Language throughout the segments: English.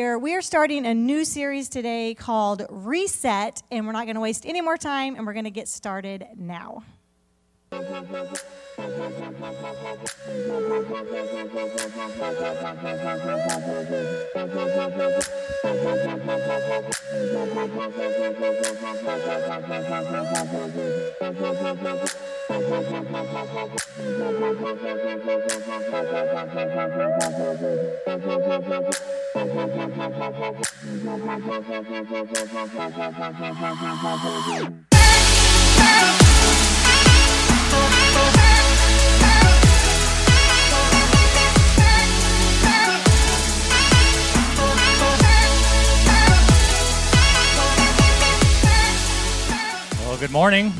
We are starting a new series today called Reset, and we're not going to waste any more time, and we're going to get started now. Well, good morning.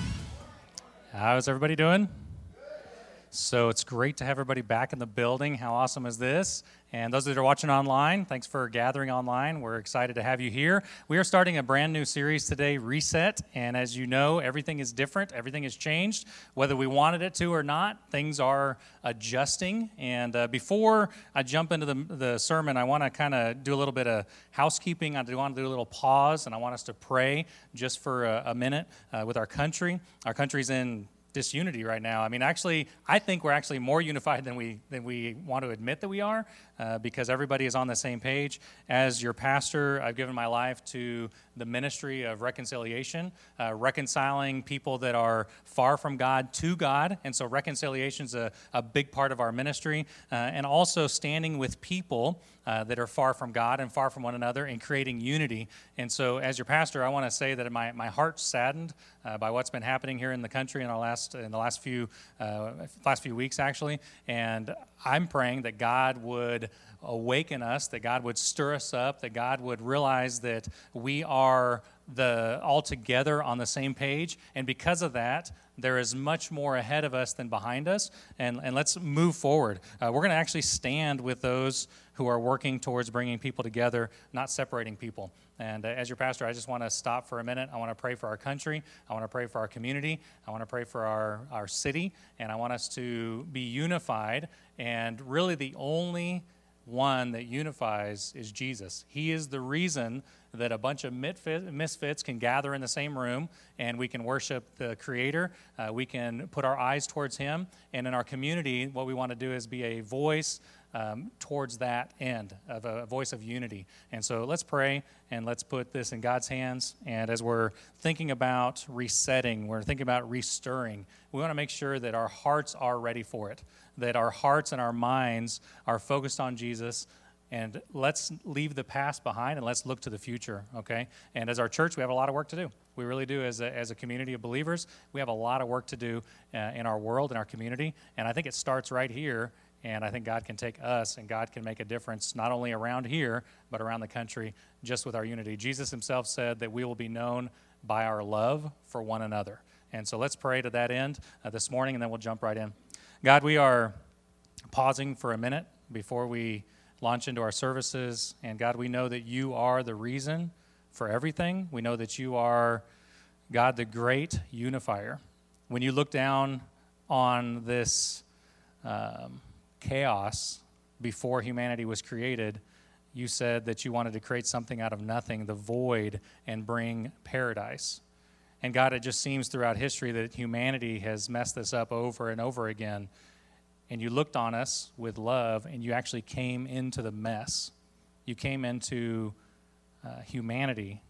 How's everybody doing? So it's great to have everybody back in the building. How awesome is this? And those that are watching online, thanks for gathering online. We're excited to have you here. We are starting a brand new series today, Reset. And as you know, everything is different, everything has changed. Whether we wanted it to or not, things are adjusting. And uh, before I jump into the, the sermon, I want to kind of do a little bit of housekeeping. I do want to do a little pause, and I want us to pray just for a, a minute uh, with our country. Our country's in disunity right now. I mean, actually, I think we're actually more unified than we than we want to admit that we are, uh, because everybody is on the same page. As your pastor, I've given my life to the ministry of reconciliation, uh, reconciling people that are far from God to God, and so reconciliation is a, a big part of our ministry, uh, and also standing with people uh, that are far from God and far from one another and creating unity. And so, as your pastor, I want to say that my, my heart's saddened uh, by what's been happening here in the country in our last in the last few uh, last few weeks, actually. And I'm praying that God would awaken us, that God would stir us up, that God would realize that we are the all together on the same page, and because of that, there is much more ahead of us than behind us. And and let's move forward. Uh, we're going to actually stand with those who are working towards bringing people together, not separating people. And uh, as your pastor, I just want to stop for a minute. I want to pray for our country. I want to pray for our community. I want to pray for our, our city. And I want us to be unified. And really, the only one that unifies is Jesus. He is the reason that a bunch of misfits can gather in the same room and we can worship the Creator. Uh, we can put our eyes towards Him. And in our community, what we want to do is be a voice um, towards that end of a voice of unity. And so let's pray and let's put this in God's hands. And as we're thinking about resetting, we're thinking about restirring, we want to make sure that our hearts are ready for it, that our hearts and our minds are focused on Jesus. And let's leave the past behind and let's look to the future, okay? And as our church, we have a lot of work to do. We really do. As a, as a community of believers, we have a lot of work to do uh, in our world, in our community. And I think it starts right here and I think God can take us and God can make a difference not only around here, but around the country just with our unity. Jesus himself said that we will be known by our love for one another. And so let's pray to that end uh, this morning, and then we'll jump right in. God, we are pausing for a minute before we launch into our services. And God, we know that you are the reason for everything. We know that you are, God, the great unifier. When you look down on this, um, chaos before humanity was created, you said that you wanted to create something out of nothing, the void, and bring paradise. And God, it just seems throughout history that humanity has messed this up over and over again. And you looked on us with love, and you actually came into the mess. You came into uh, humanity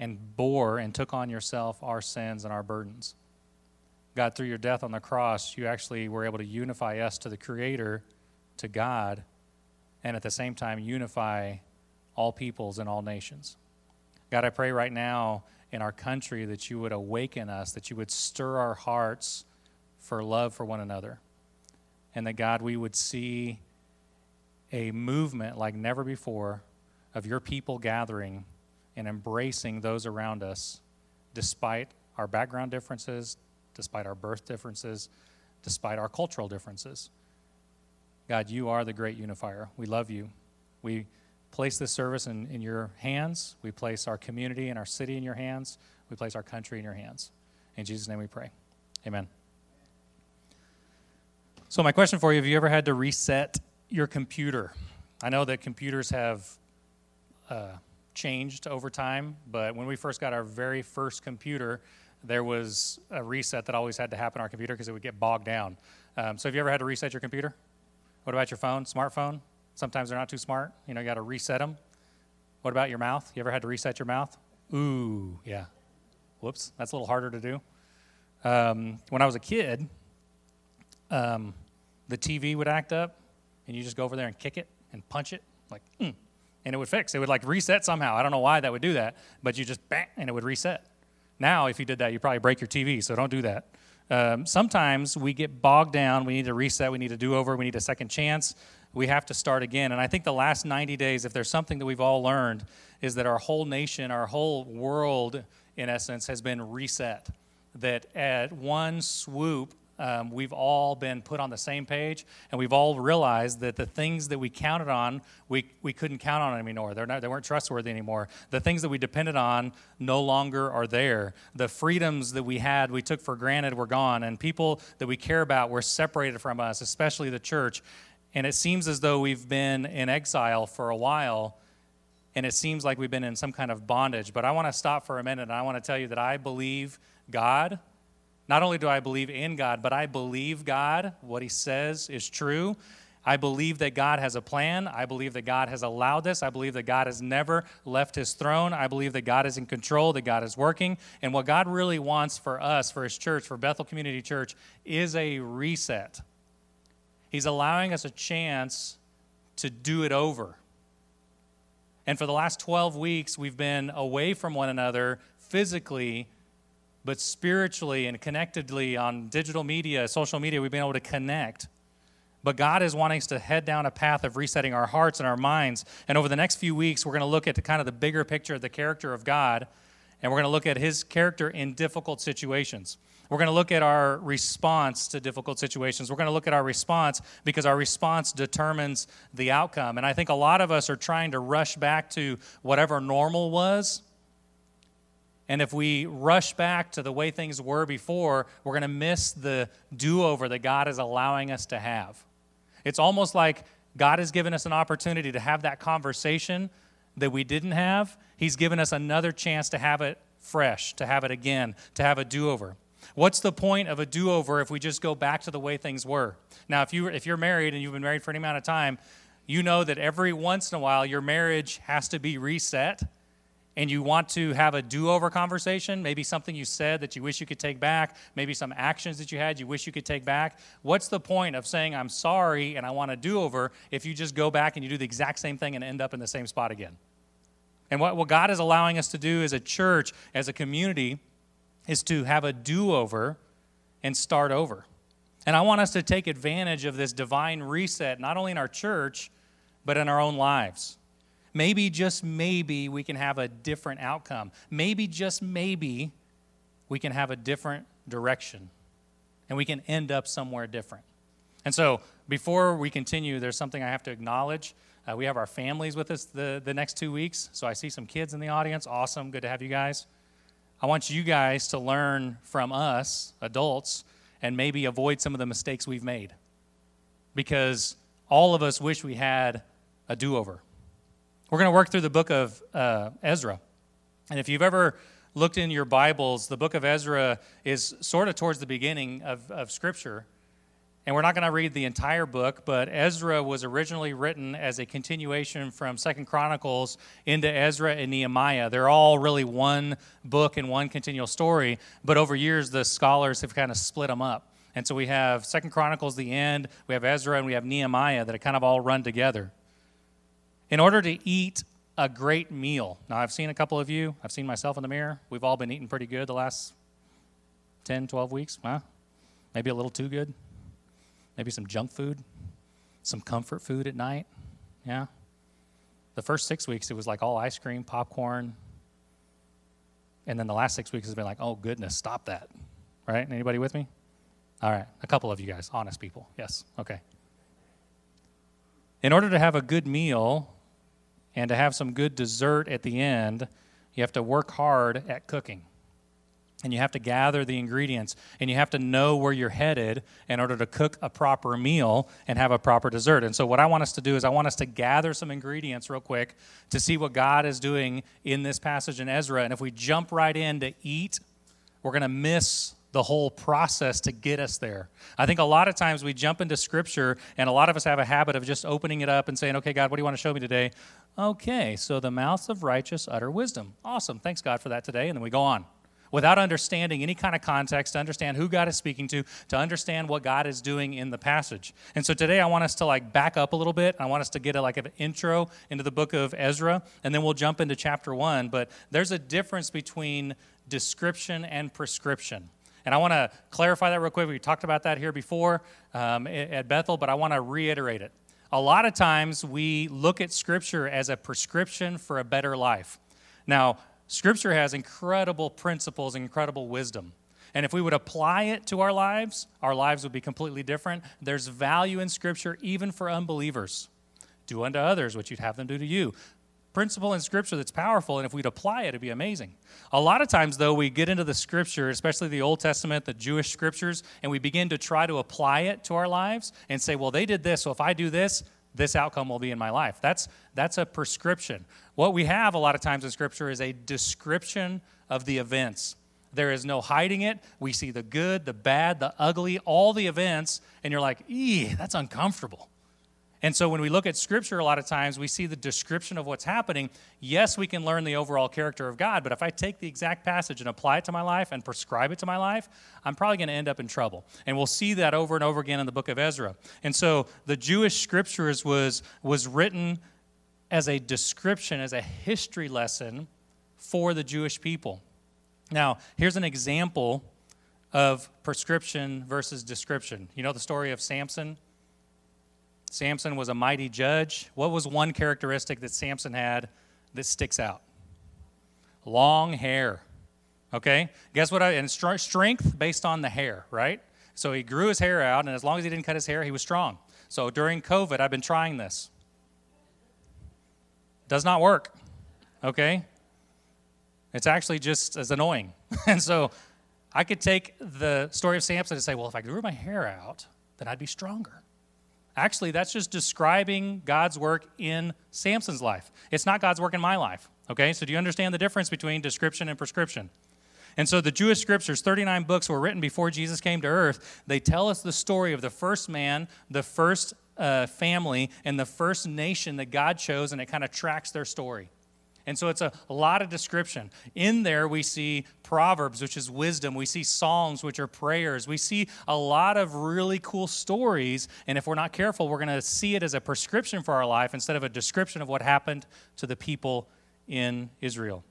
and bore and took on yourself our sins and our burdens. God, through your death on the cross, you actually were able to unify us to the Creator, to God, and at the same time unify all peoples and all nations. God, I pray right now in our country that you would awaken us, that you would stir our hearts for love for one another. And that, God, we would see a movement like never before of your people gathering and embracing those around us despite our background differences, despite our birth differences, despite our cultural differences. God, you are the great unifier. We love you. We place this service in, in your hands. We place our community and our city in your hands. We place our country in your hands. In Jesus' name we pray. Amen. So, my question for you have you ever had to reset your computer? I know that computers have uh, changed over time, but when we first got our very first computer, there was a reset that always had to happen on our computer because it would get bogged down. Um, so, have you ever had to reset your computer? What about your phone, smartphone? Sometimes they're not too smart. You know, you got to reset them. What about your mouth? You ever had to reset your mouth? Ooh, yeah. Whoops, that's a little harder to do. Um, when I was a kid, um, the TV would act up, and you just go over there and kick it and punch it, like, mm, and it would fix. It would like reset somehow. I don't know why that would do that, but you just bang, and it would reset. Now, if you did that, you probably break your TV, so don't do that. Um, sometimes we get bogged down. We need to reset. We need to do over. We need a second chance. We have to start again. And I think the last 90 days, if there's something that we've all learned, is that our whole nation, our whole world, in essence, has been reset. That at one swoop, um, we've all been put on the same page, and we've all realized that the things that we counted on, we, we couldn't count on anymore. They're not, they weren't trustworthy anymore. The things that we depended on no longer are there. The freedoms that we had, we took for granted, were gone, and people that we care about were separated from us, especially the church. And it seems as though we've been in exile for a while, and it seems like we've been in some kind of bondage. But I want to stop for a minute, and I want to tell you that I believe God not only do I believe in God, but I believe God, what He says is true. I believe that God has a plan. I believe that God has allowed this. I believe that God has never left his throne. I believe that God is in control, that God is working. And what God really wants for us, for his church, for Bethel Community Church, is a reset. He's allowing us a chance to do it over. And for the last 12 weeks, we've been away from one another physically but spiritually and connectedly on digital media, social media, we've been able to connect. But God is wanting us to head down a path of resetting our hearts and our minds. And over the next few weeks, we're going to look at the, kind of the bigger picture of the character of God, and we're going to look at his character in difficult situations. We're going to look at our response to difficult situations. We're going to look at our response because our response determines the outcome. And I think a lot of us are trying to rush back to whatever normal was and if we rush back to the way things were before, we're going to miss the do over that God is allowing us to have. It's almost like God has given us an opportunity to have that conversation that we didn't have. He's given us another chance to have it fresh, to have it again, to have a do over. What's the point of a do over if we just go back to the way things were? Now, if, you, if you're married and you've been married for any amount of time, you know that every once in a while your marriage has to be reset and you want to have a do over conversation, maybe something you said that you wish you could take back, maybe some actions that you had you wish you could take back, what's the point of saying, I'm sorry and I want a do over if you just go back and you do the exact same thing and end up in the same spot again? And what, what God is allowing us to do as a church, as a community, is to have a do over and start over. And I want us to take advantage of this divine reset, not only in our church, but in our own lives maybe, just maybe, we can have a different outcome. Maybe, just maybe, we can have a different direction and we can end up somewhere different. And so, before we continue, there's something I have to acknowledge. Uh, we have our families with us the, the next two weeks. So, I see some kids in the audience. Awesome. Good to have you guys. I want you guys to learn from us, adults, and maybe avoid some of the mistakes we've made. Because all of us wish we had a do over. We're going to work through the book of uh, Ezra. And if you've ever looked in your Bibles, the book of Ezra is sort of towards the beginning of, of Scripture. And we're not going to read the entire book, but Ezra was originally written as a continuation from Second Chronicles into Ezra and Nehemiah. They're all really one book and one continual story, but over years the scholars have kind of split them up. And so we have Second Chronicles, the end, we have Ezra, and we have Nehemiah that kind of all run together in order to eat a great meal. Now, I've seen a couple of you, I've seen myself in the mirror. We've all been eating pretty good the last 10, 12 weeks. Huh? Maybe a little too good. Maybe some junk food, some comfort food at night. Yeah. The first six weeks, it was like all ice cream, popcorn. And then the last six weeks has been like, oh, goodness, stop that. Right? Anybody with me? All right. A couple of you guys, honest people. Yes. Okay. In order to have a good meal, and to have some good dessert at the end, you have to work hard at cooking. and you have to gather the ingredients and you have to know where you're headed in order to cook a proper meal and have a proper dessert. And so, what I want us to do is, I want us to gather some ingredients real quick to see what God is doing in this passage in Ezra. And if we jump right in to eat, we're going to miss the whole process to get us there. I think a lot of times we jump into scripture, and a lot of us have a habit of just opening it up and saying, Okay, God, what do you want to show me today? Okay, so the mouths of righteous utter wisdom. Awesome. Thanks, God, for that today. And then we go on without understanding any kind of context, to understand who God is speaking to, to understand what God is doing in the passage. And so today I want us to like back up a little bit. I want us to get a, like an intro into the book of Ezra, and then we'll jump into chapter one. But there's a difference between description and prescription. And I want to clarify that real quick. We talked about that here before um, at Bethel, but I want to reiterate it. A lot of times we look at Scripture as a prescription for a better life. Now, Scripture has incredible principles, incredible wisdom. And if we would apply it to our lives, our lives would be completely different. There's value in Scripture even for unbelievers. Do unto others what you'd have them do to you. Principle in Scripture that's powerful, and if we'd apply it, it'd be amazing. A lot of times, though, we get into the Scripture, especially the Old Testament, the Jewish Scriptures, and we begin to try to apply it to our lives and say, well, they did this, so if I do this, this outcome will be in my life. That's, that's a prescription. What we have a lot of times in Scripture is a description of the events. There is no hiding it. We see the good, the bad, the ugly, all the events, and you're like, ee, that's uncomfortable. And so when we look at Scripture, a lot of times we see the description of what's happening. Yes, we can learn the overall character of God, but if I take the exact passage and apply it to my life and prescribe it to my life, I'm probably going to end up in trouble. And we'll see that over and over again in the book of Ezra. And so the Jewish Scriptures was, was written as a description, as a history lesson for the Jewish people. Now, here's an example of prescription versus description. You know the story of Samson? Samson was a mighty judge. What was one characteristic that Samson had that sticks out? Long hair. Okay? Guess what? I, and strength based on the hair, right? So he grew his hair out, and as long as he didn't cut his hair, he was strong. So during COVID, I've been trying this. Does not work. Okay? It's actually just as annoying. and so I could take the story of Samson and say, well, if I grew my hair out, then I'd be stronger. Actually, that's just describing God's work in Samson's life. It's not God's work in my life. Okay? So do you understand the difference between description and prescription? And so the Jewish scriptures, 39 books, were written before Jesus came to earth. They tell us the story of the first man, the first uh, family and the first nation that God chose, and it kind of tracks their story. And so it's a, a, lot of description. In there, we see Proverbs, which is wisdom. We see Psalms, which are prayers. We see a lot of really cool stories. And if we're not careful, we're going to see it as a prescription for our life instead of a description of what happened to the people in Israel.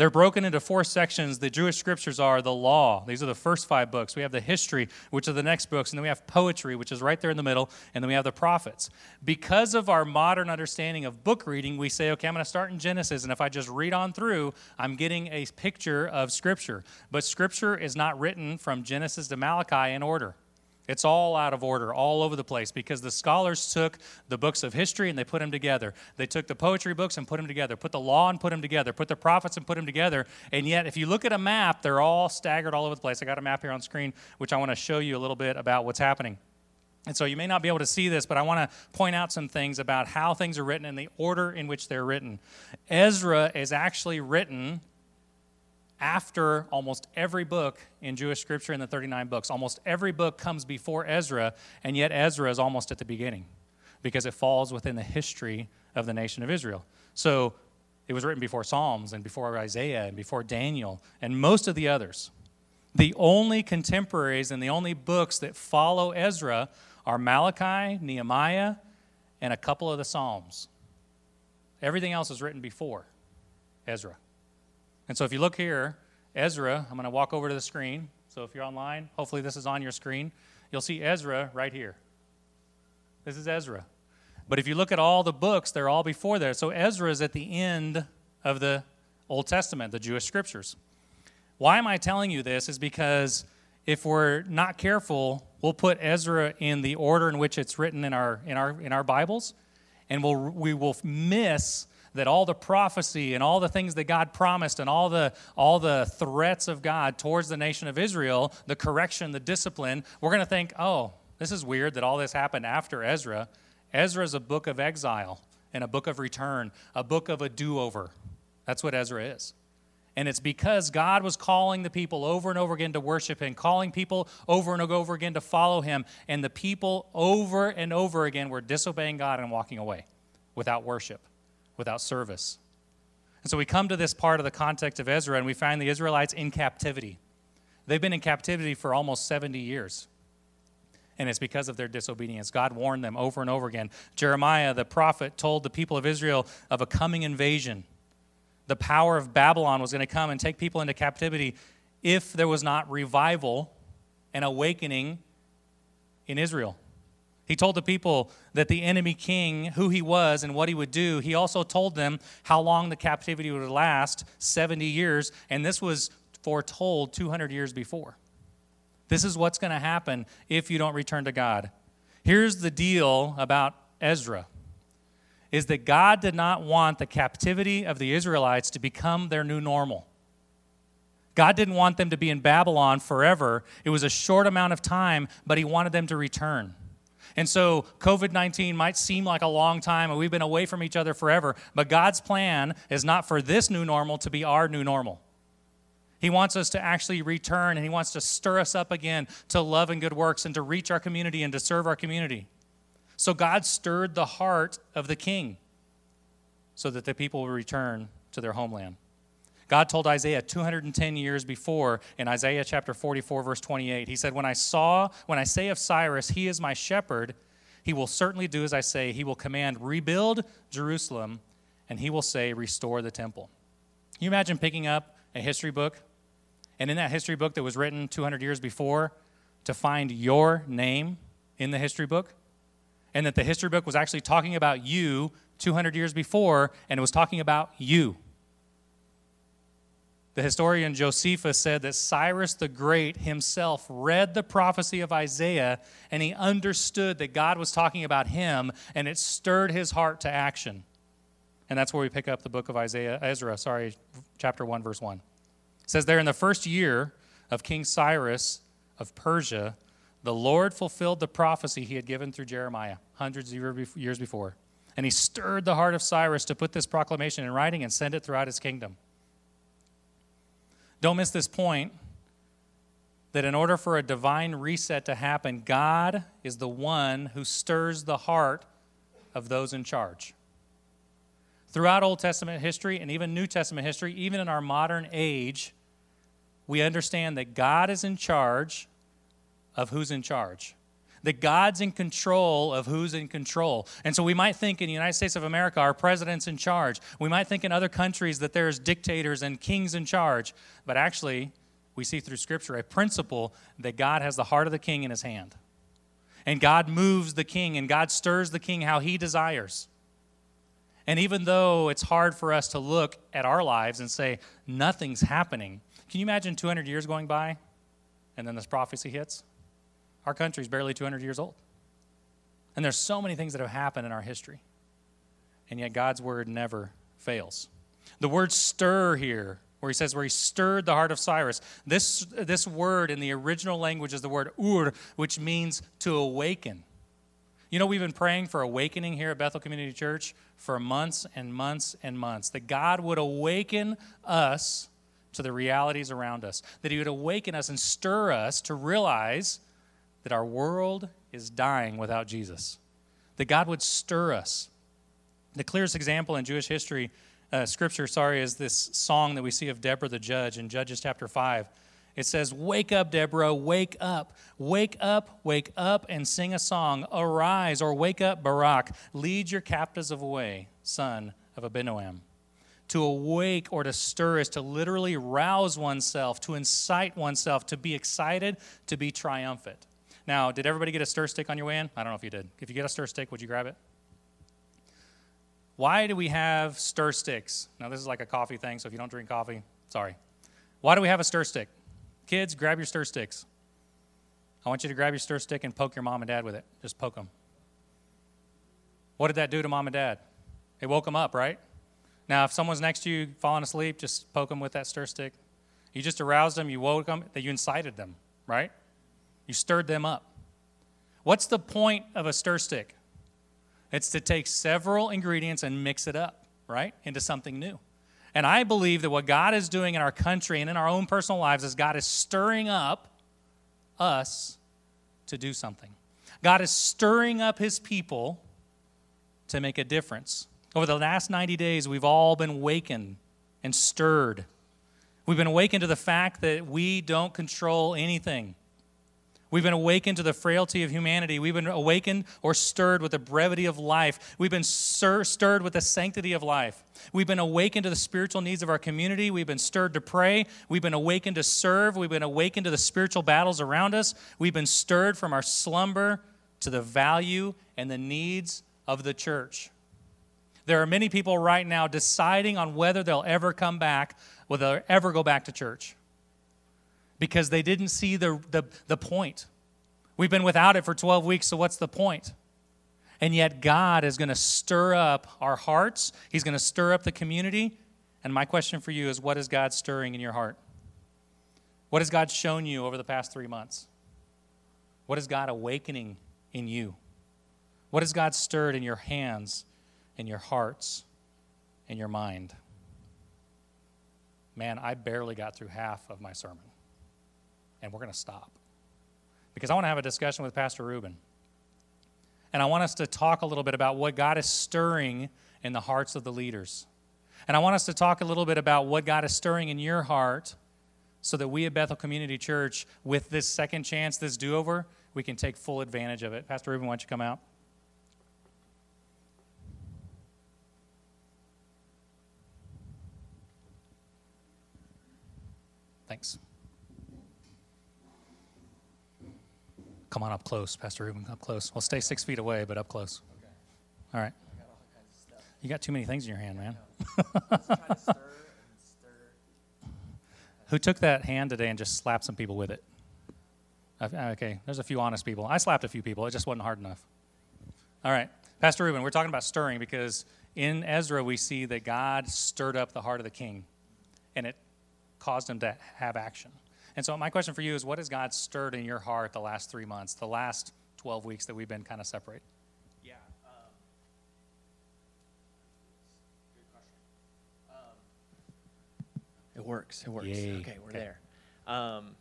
They're broken into four sections. The Jewish scriptures are the law. These are the first five books. We have the history, which are the next books. And then we have poetry, which is right there in the middle. And then we have the prophets. Because of our modern understanding of book reading, we say, okay, I'm going to start in Genesis. And if I just read on through, I'm getting a picture of scripture. But scripture is not written from Genesis to Malachi in order. It's all out of order, all over the place, because the scholars took the books of history and they put them together. They took the poetry books and put them together, put the law and put them together, put the prophets and put them together. And yet, if you look at a map, they're all staggered all over the place. I got a map here on screen, which I want to show you a little bit about what's happening. And so you may not be able to see this, but I want to point out some things about how things are written and the order in which they're written. Ezra is actually written after almost every book in Jewish scripture in the 39 books. Almost every book comes before Ezra, and yet Ezra is almost at the beginning because it falls within the history of the nation of Israel. So it was written before Psalms and before Isaiah and before Daniel and most of the others. The only contemporaries and the only books that follow Ezra are Malachi, Nehemiah, and a couple of the Psalms. Everything else is written before Ezra. And so if you look here, Ezra, I'm going to walk over to the screen. So if you're online, hopefully this is on your screen. You'll see Ezra right here. This is Ezra. But if you look at all the books, they're all before there. So Ezra is at the end of the Old Testament, the Jewish scriptures. Why am I telling you this? Is because if we're not careful, we'll put Ezra in the order in which it's written in our in our in our Bibles, and we'll we will miss that all the prophecy and all the things that God promised and all the all the threats of God towards the nation of Israel, the correction, the discipline, we're going to think, "Oh, this is weird that all this happened after Ezra." Ezra is a book of exile and a book of return, a book of a do-over. That's what Ezra is. And it's because God was calling the people over and over again to worship Him, calling people over and over again to follow Him. And the people over and over again were disobeying God and walking away without worship, without service. And so we come to this part of the context of Ezra and we find the Israelites in captivity. They've been in captivity for almost 70 years. And it's because of their disobedience. God warned them over and over again. Jeremiah, the prophet, told the people of Israel of a coming invasion the power of Babylon was going to come and take people into captivity if there was not revival and awakening in Israel. He told the people that the enemy king, who he was and what he would do. He also told them how long the captivity would last 70 years, and this was foretold 200 years before. This is what's going to happen if you don't return to God. Here's the deal about Ezra is that God did not want the captivity of the Israelites to become their new normal. God didn't want them to be in Babylon forever. It was a short amount of time, but He wanted them to return. And so COVID 19 might seem like a long time and we've been away from each other forever, but God's plan is not for this new normal to be our new normal. He wants us to actually return and He wants to stir us up again to love and good works and to reach our community and to serve our community. So God stirred the heart of the king so that the people would return to their homeland. God told Isaiah 210 years before in Isaiah chapter 44 verse 28. He said, "When I saw when I say of Cyrus, he is my shepherd, he will certainly do as I say. He will command rebuild Jerusalem, and he will say restore the temple." Can you imagine picking up a history book and in that history book that was written 200 years before to find your name in the history book? and that the history book was actually talking about you 200 years before, and it was talking about you. The historian Josephus said that Cyrus the Great himself read the prophecy of Isaiah and he understood that God was talking about him and it stirred his heart to action. And that's where we pick up the book of Isaiah, Ezra, sorry, chapter 1, verse 1. It says there in the first year of King Cyrus of Persia, the Lord fulfilled the prophecy he had given through Jeremiah hundreds of years before. And he stirred the heart of Cyrus to put this proclamation in writing and send it throughout his kingdom. Don't miss this point that in order for a divine reset to happen, God is the one who stirs the heart of those in charge. Throughout Old Testament history and even New Testament history, even in our modern age, we understand that God is in charge of who's in charge. That God's in control of who's in control. And so we might think in the United States of America, our president's in charge. We might think in other countries that there's dictators and kings in charge. But actually, we see through Scripture a principle that God has the heart of the king in his hand. And God moves the king, and God stirs the king how he desires. And even though it's hard for us to look at our lives and say, nothing's happening, can you imagine 200 years going by and then this prophecy hits? Our country is barely 200 years old. And there's so many things that have happened in our history. And yet God's word never fails. The word stir here, where he says where he stirred the heart of Cyrus, this, this word in the original language is the word ur, which means to awaken. You know, we've been praying for awakening here at Bethel Community Church for months and months and months, that God would awaken us to the realities around us, that He would awaken us and stir us to realize that our world is dying without Jesus, that God would stir us. The clearest example in Jewish history, uh, scripture, sorry, is this song that we see of Deborah the judge in Judges chapter 5. It says, Wake up, Deborah, wake up, wake up, wake up, and sing a song. Arise, or wake up, Barak, lead your captives away, son of Abinoam. To awake or to stir is to literally rouse oneself, to incite oneself, to be excited, to be triumphant. Now, did everybody get a stir stick on your way in? I don't know if you did. If you get a stir stick, would you grab it? Why do we have stir sticks? Now, this is like a coffee thing, so if you don't drink coffee, sorry. Why do we have a stir stick? Kids, grab your stir sticks. I want you to grab your stir stick and poke your mom and dad with it. Just poke them. What did that do to mom and dad? It woke them up, right? Now, if someone's next to you falling asleep, just poke them with that stir stick. You just aroused them, you woke them, that you incited them, right? You stirred them up. What's the point of a stir stick? It's to take several ingredients and mix it up, right, into something new. And I believe that what God is doing in our country and in our own personal lives is God is stirring up us to do something. God is stirring up his people to make a difference. Over the last 90 days, we've all been wakened and stirred. We've been awakened to the fact that we don't control anything. We've been awakened to the frailty of humanity. We've been awakened or stirred with the brevity of life. We've been stir- stirred with the sanctity of life. We've been awakened to the spiritual needs of our community. We've been stirred to pray. We've been awakened to serve. We've been awakened to the spiritual battles around us. We've been stirred from our slumber to the value and the needs of the church. There are many people right now deciding on whether they'll ever come back, whether they'll ever go back to church because they didn't see the, the, the point. We've been without it for 12 weeks, so what's the point? And yet, God is going to stir up our hearts, He's going to stir up the community. And my question for you is what is God stirring in your heart? What has God shown you over the past three months? What is God awakening in you? What has God stirred in your hands, in your hearts, in your mind? Man, I barely got through half of my sermon and we're going to stop. Because I want to have a discussion with Pastor Ruben. And I want us to talk a little bit about what God is stirring in the hearts of the leaders. And I want us to talk a little bit about what God is stirring in your heart so that we at Bethel Community Church, with this second chance, this do over, we can take full advantage of it. Pastor Ruben, why don't you come out? Thanks. Come on up close, Pastor Ruben, up close. Well, stay six feet away, but up close. Okay. All right. You got too many things in your hand, man. Who took that hand today and just slapped some people with it? Uh, okay, there's a few honest people. I slapped a few people, it just wasn't hard enough. All right, Pastor Ruben, we're talking about stirring because in Ezra we see that God stirred up the heart of the king and it caused him to have action. And so, my question for you is what has God stirred in your heart the last three months, the last 12 weeks that we've been kind of separated? Yeah. Um, good question. Um, it works. It works. Yay. Okay, we're Okay. there. Um,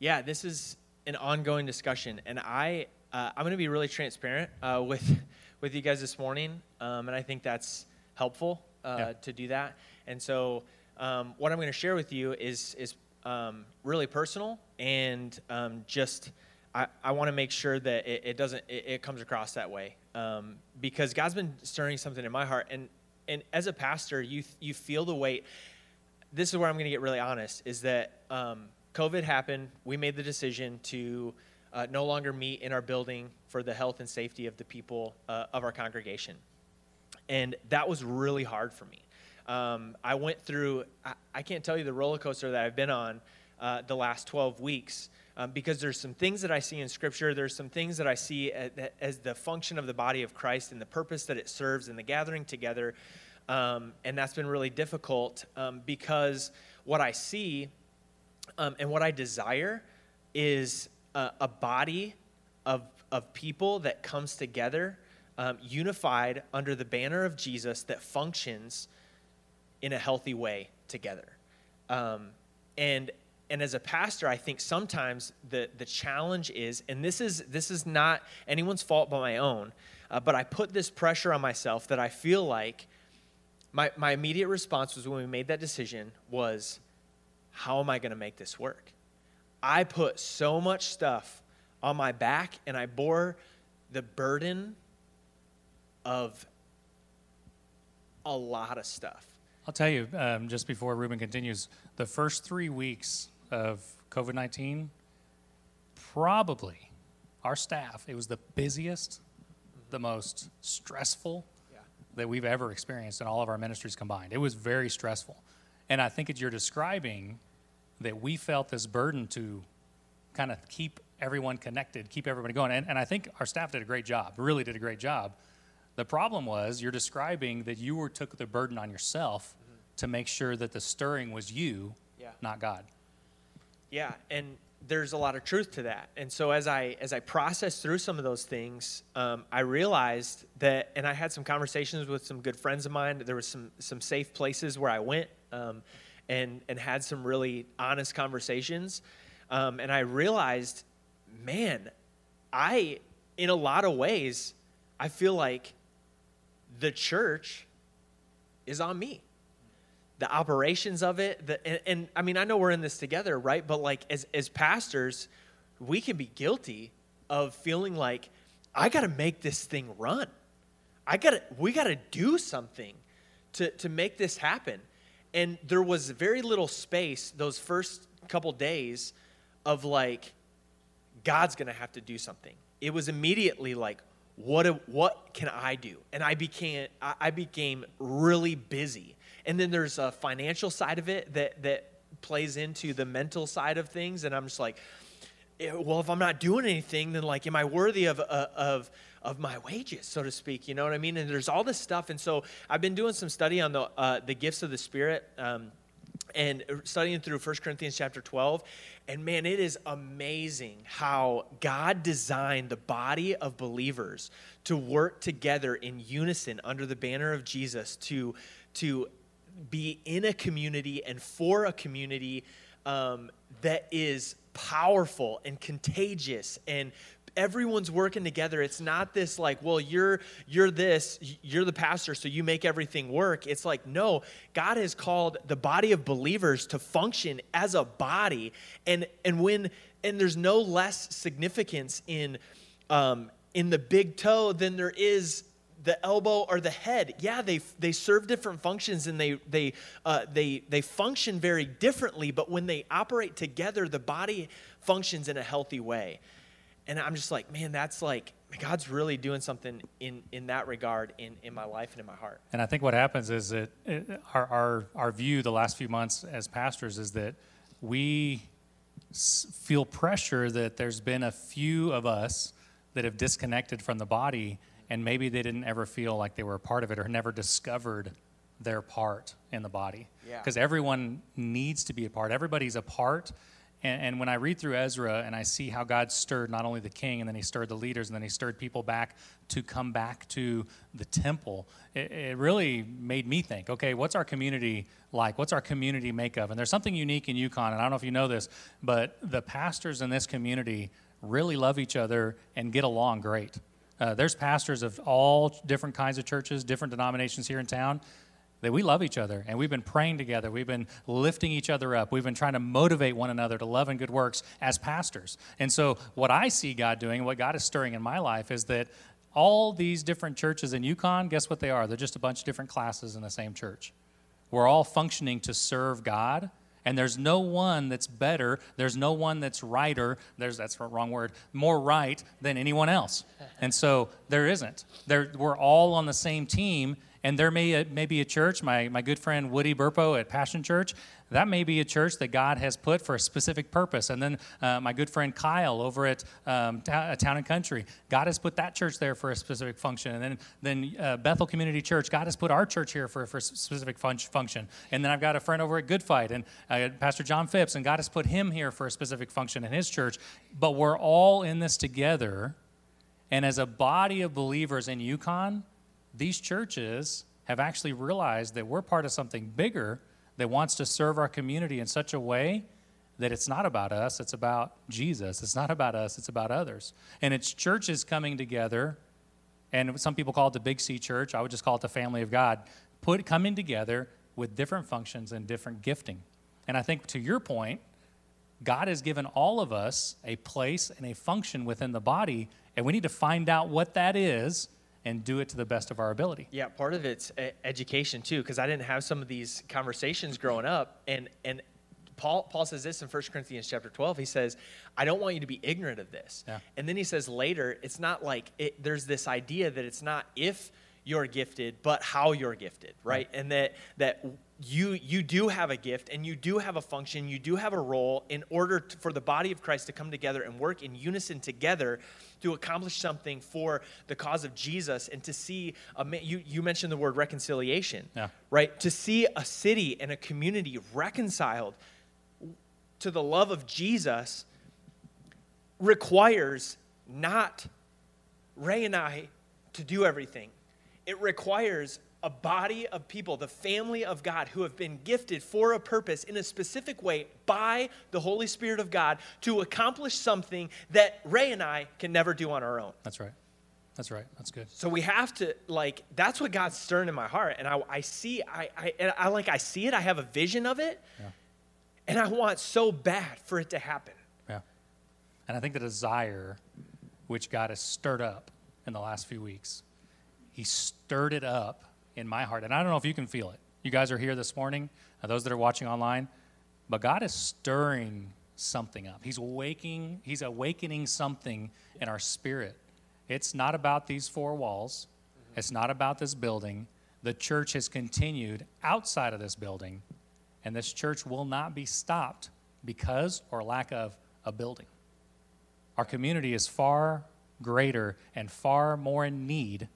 yeah, this is an ongoing discussion, and I uh, I'm going to be really transparent uh, with with you guys this morning, um, and I think that's helpful uh, Yeah. to do that. And so, um, what I'm going to share with you is is um, really personal and um, just I, I want to make sure that it, it doesn't it, it comes across that way um, because God's been stirring something in my heart and and as a pastor you you feel the weight. This is where I'm going to get really honest. Is that um, COVID happened? We made the decision to uh, no longer meet in our building for the health and safety of the people uh, of our congregation, and that was really hard for me. Um, I went through, I, I, can't tell you the roller coaster that I've been on uh, the last 12 weeks um, because there's some things that I see in Scripture. There's some things that I see as, the function of the body of Christ and the purpose that it serves in the gathering together. Um, and that's been really difficult um, because what I see um, and what I desire is a, a body of, of people that comes together, um, unified under the banner of Jesus that functions in a healthy way together. Um, and and as a pastor, I think sometimes the the challenge is, and this is this is not anyone's fault but my own, uh, but I put this pressure on myself that I feel like my my immediate response was when we made that decision was, how am I going to make this work? I put so much stuff on my back, and I bore the burden of a lot of stuff. I'll tell you, um, just before Ruben continues, the first three weeks of COVID 19, probably our staff, it was the busiest, the most stressful Yeah. that we've ever experienced in all of our ministries combined. It was very stressful. And I think that you're describing that we felt this burden to kind of keep everyone connected, keep everybody going. And, and I think our staff did a great job, really did a great job. The problem was you're describing that you were took the burden on yourself to make sure that the stirring was you, Yeah. not God. Yeah, and there's a lot of truth to that. And so as I as I processed through some of those things, um, I realized that, and I had some conversations with some good friends of mine. There was some some safe places where I went, um, and and had some really honest conversations. Um, and I realized, man, I in a lot of ways, I feel like the church is on me. The operations of it the, and, and, i mean i know we're in this together right? But like as, as pastors we can be guilty of feeling like i gotta make this thing run. I gotta we gotta do something to, to make this happen. And there was very little space those first couple days of like god's gonna have to do something. It was immediately like what, what can i do? And i became I, became really busy. And then there's a financial side of it that that plays into the mental side of things. And i'm just like eh, well if i'm not doing anything then like am i worthy of uh, of of my wages so to speak? You know what i mean? And there's all this stuff. And so i've been doing some study on the uh, the gifts of the spirit um, and studying through 1 corinthians chapter 12 and man it is amazing how god designed the body of believers to work together in unison under the banner of jesus to to be in a community and for a community um, that is powerful and contagious and everyone's working together. It's not this like well you're you're this you're the pastor so you make everything work. It's like no god has called the body of believers to function as a body. And and when and there's no less significance in um, in the big toe than there is the elbow or the head. Yeah they they serve different functions and they they uh, they they function very differently but when they operate together the body functions in a healthy way and i'm just like man that's like god's really doing something in in that regard in in my life and in my heart And I think what happens is that it, our, our, our view the last few months as pastors is that we feel pressure that there's been a few of us that have disconnected from the body and maybe they didn't ever feel like they were a part of it or never discovered their part in the body. Yeah. Because everyone needs to be a part, everybody's a part. And, and when I read through Ezra and I see how God stirred not only the king, and then he stirred the leaders, and then he stirred people back to come back to the temple, it, it really made me think okay, what's our community like? What's our community makeup? And there's something unique in Yukon, and I don't know if you know this, but the pastors in this community really love each other and get along great. Uh, there's pastors of all different kinds of churches, different denominations here in town that we love each other and we've been praying together. We've been lifting each other up. We've been trying to motivate one another to love and good works as pastors. And so, what I see God doing what God is stirring in my life is that all these different churches in Yukon, guess what they are? They're just a bunch of different classes in the same church. We're all functioning to serve God. And there's no one that's better. There's no one that's righter. There's that's the wrong word. More right than anyone else. And so there isn't. There, we're all on the same team. And there may, may be a church, my, my good friend Woody Burpo at Passion Church, that may be a church that God has put for a specific purpose. And then uh, my good friend Kyle over at um, Ta- Town and Country, God has put that church there for a specific function. And then, then uh, Bethel Community Church, God has put our church here for, for a specific fun- function. And then I've got a friend over at Good Fight, and uh, Pastor John Phipps, and God has put him here for a specific function in his church. But we're all in this together. And as a body of believers in Yukon, these churches have actually realized that we're part of something bigger that wants to serve our community in such a way that it's not about us, it's about Jesus. It's not about us, it's about others. And it's churches coming together, and some people call it the Big C church. I would just call it the family of God, put coming together with different functions and different gifting. And I think to your point, God has given all of us a place and a function within the body, and we need to find out what that is and do it to the best of our ability. Yeah, part of it's education too, because I didn't have some of these conversations growing up, and and Paul Paul says this in 1 Corinthians chapter 12. He says, "I don't want you to be ignorant of this." Yeah. And then he says later, it's not like it, there's this idea that it's not if you're gifted, but how you're gifted, right? And that that you you do have a gift and you do have a function, you do have a role in order to, for the body of Christ to come together and work in unison together to accomplish something for the cause of Jesus and to see a, you you mentioned the word reconciliation, Yeah. right? To see a city and a community reconciled to the love of Jesus requires not Ray and I to do everything. It requires a body of people, the family of God, who have been gifted for a purpose in a specific way by the Holy Spirit of God to accomplish something that Ray and I can never do on our own. That's right. That's right. That's good. So we have to like that's what God's stirring in my heart, and I, I see I, I and I like I see it. I have a vision of it, Yeah. and I want so bad for it to happen. Yeah. And I think the desire which God has stirred up in the last few weeks, He stirred it up in my heart. And I don't know if you can feel it. You guys are here this morning, uh, those that are watching online, but God is stirring something up. He's waking, He's awakening something in our spirit. It's not about these four walls, it's not about this building. The church has continued outside of this building, and this church will not be stopped because or lack of a building. Our community is far greater and far more in need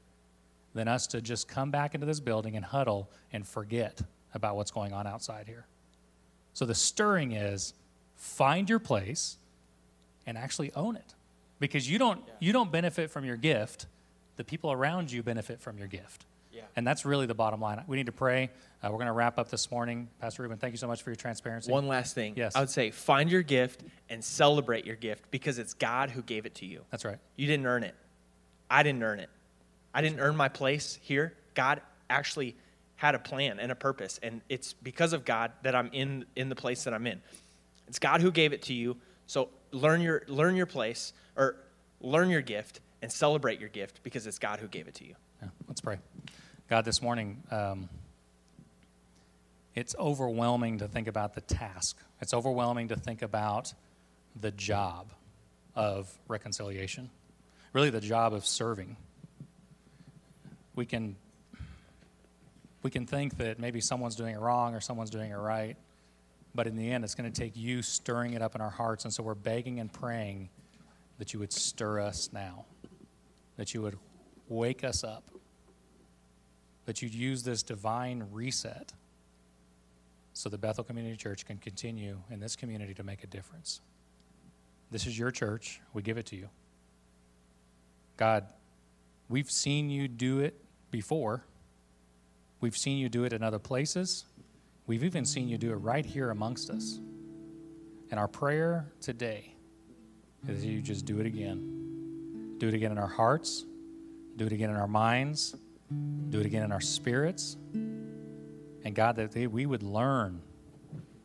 than us to just come back into this building and huddle and forget about what's going on outside here. So the stirring is find your place and actually own it. Because you don't you don't benefit from your gift, the people around you benefit from your gift. Yeah. And that's really the bottom line. We need to pray. Uh, we're going to wrap up this morning. Pastor Ruben, thank you so much for your transparency. One last thing. Yes. I would say find your gift and celebrate your gift because it's God who gave it to you. That's right. You didn't earn it. I didn't earn it. I didn't earn my place here. God actually had a plan and a purpose, and it's because of God that I'm in in the place that I'm in. It's God who gave it to you. So learn your learn your place or learn your gift and celebrate your gift because it's God who gave it to you. Yeah, let's pray. God, this morning, um, it's overwhelming to think about the task. It's overwhelming to think about the job of reconciliation, really, the job of serving. We can, we can think that maybe someone's doing it wrong or someone's doing it right, but in the end, it's going to take you stirring it up in our hearts. And so we're begging and praying that you would stir us now, that you would wake us up that you'd use this divine reset so the Bethel Community Church can continue in this community to make a difference. This is your church. We give it to you. God, we've seen you do it before. We've seen you do it in other places. We've even seen you do it right here amongst us. And our prayer today is you just do it again. Do it again in our hearts, do it again in our minds, do it again in our spirits. And God, that we would learn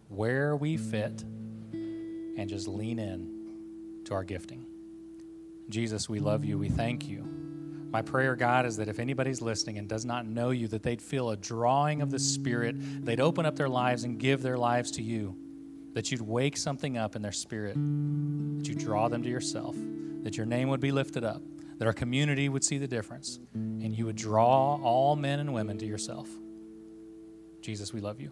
where we fit and just lean in to our gifting. Jesus, we love you. We thank you. My prayer, God, is that if anybody's listening and does not know you, that they'd feel a drawing of the Spirit, they'd open up their lives and give their lives to you, that you'd wake something up in their spirit, that you draw them to yourself, that your name would be lifted up, that our community would see the difference, and you would draw all men and women to yourself. Jesus, we love you.